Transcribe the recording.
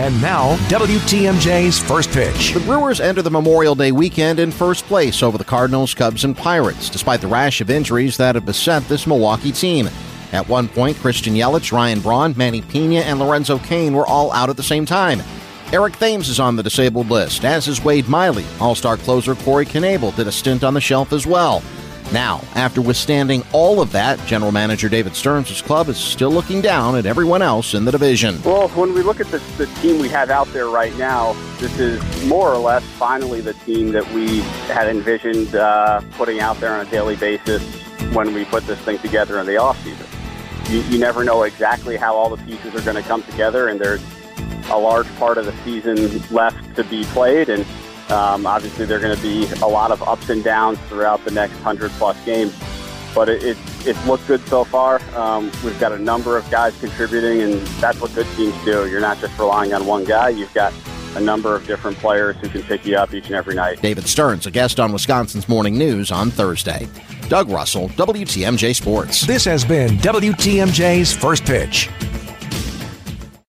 And now, WTMJ's first pitch. The Brewers enter the Memorial Day weekend in first place over the Cardinals, Cubs, and Pirates, despite the rash of injuries that have beset this Milwaukee team. At one point, Christian Yelich, Ryan Braun, Manny Piña, and Lorenzo Cain were all out at the same time. Eric Thames is on the disabled list, as is Wade Miley. All star closer Corey Knebel did a stint on the shelf as well. Now, after withstanding all of that, General Manager David Stearns' club is still looking down at everyone else in the division. Well, when we look at the, the team we have out there right now, this is more or less finally the team that we had envisioned uh, putting out there on a daily basis when we put this thing together in the offseason. You, you never know exactly how all the pieces are going to come together, and there's a large part of the season left to be played, and um, obviously, there are going to be a lot of ups and downs throughout the next 100 plus games, but it, it, it's looked good so far. Um, we've got a number of guys contributing, and that's what good teams do. You're not just relying on one guy, you've got a number of different players who can pick you up each and every night. David Stearns, a guest on Wisconsin's Morning News on Thursday. Doug Russell, WTMJ Sports. This has been WTMJ's First Pitch.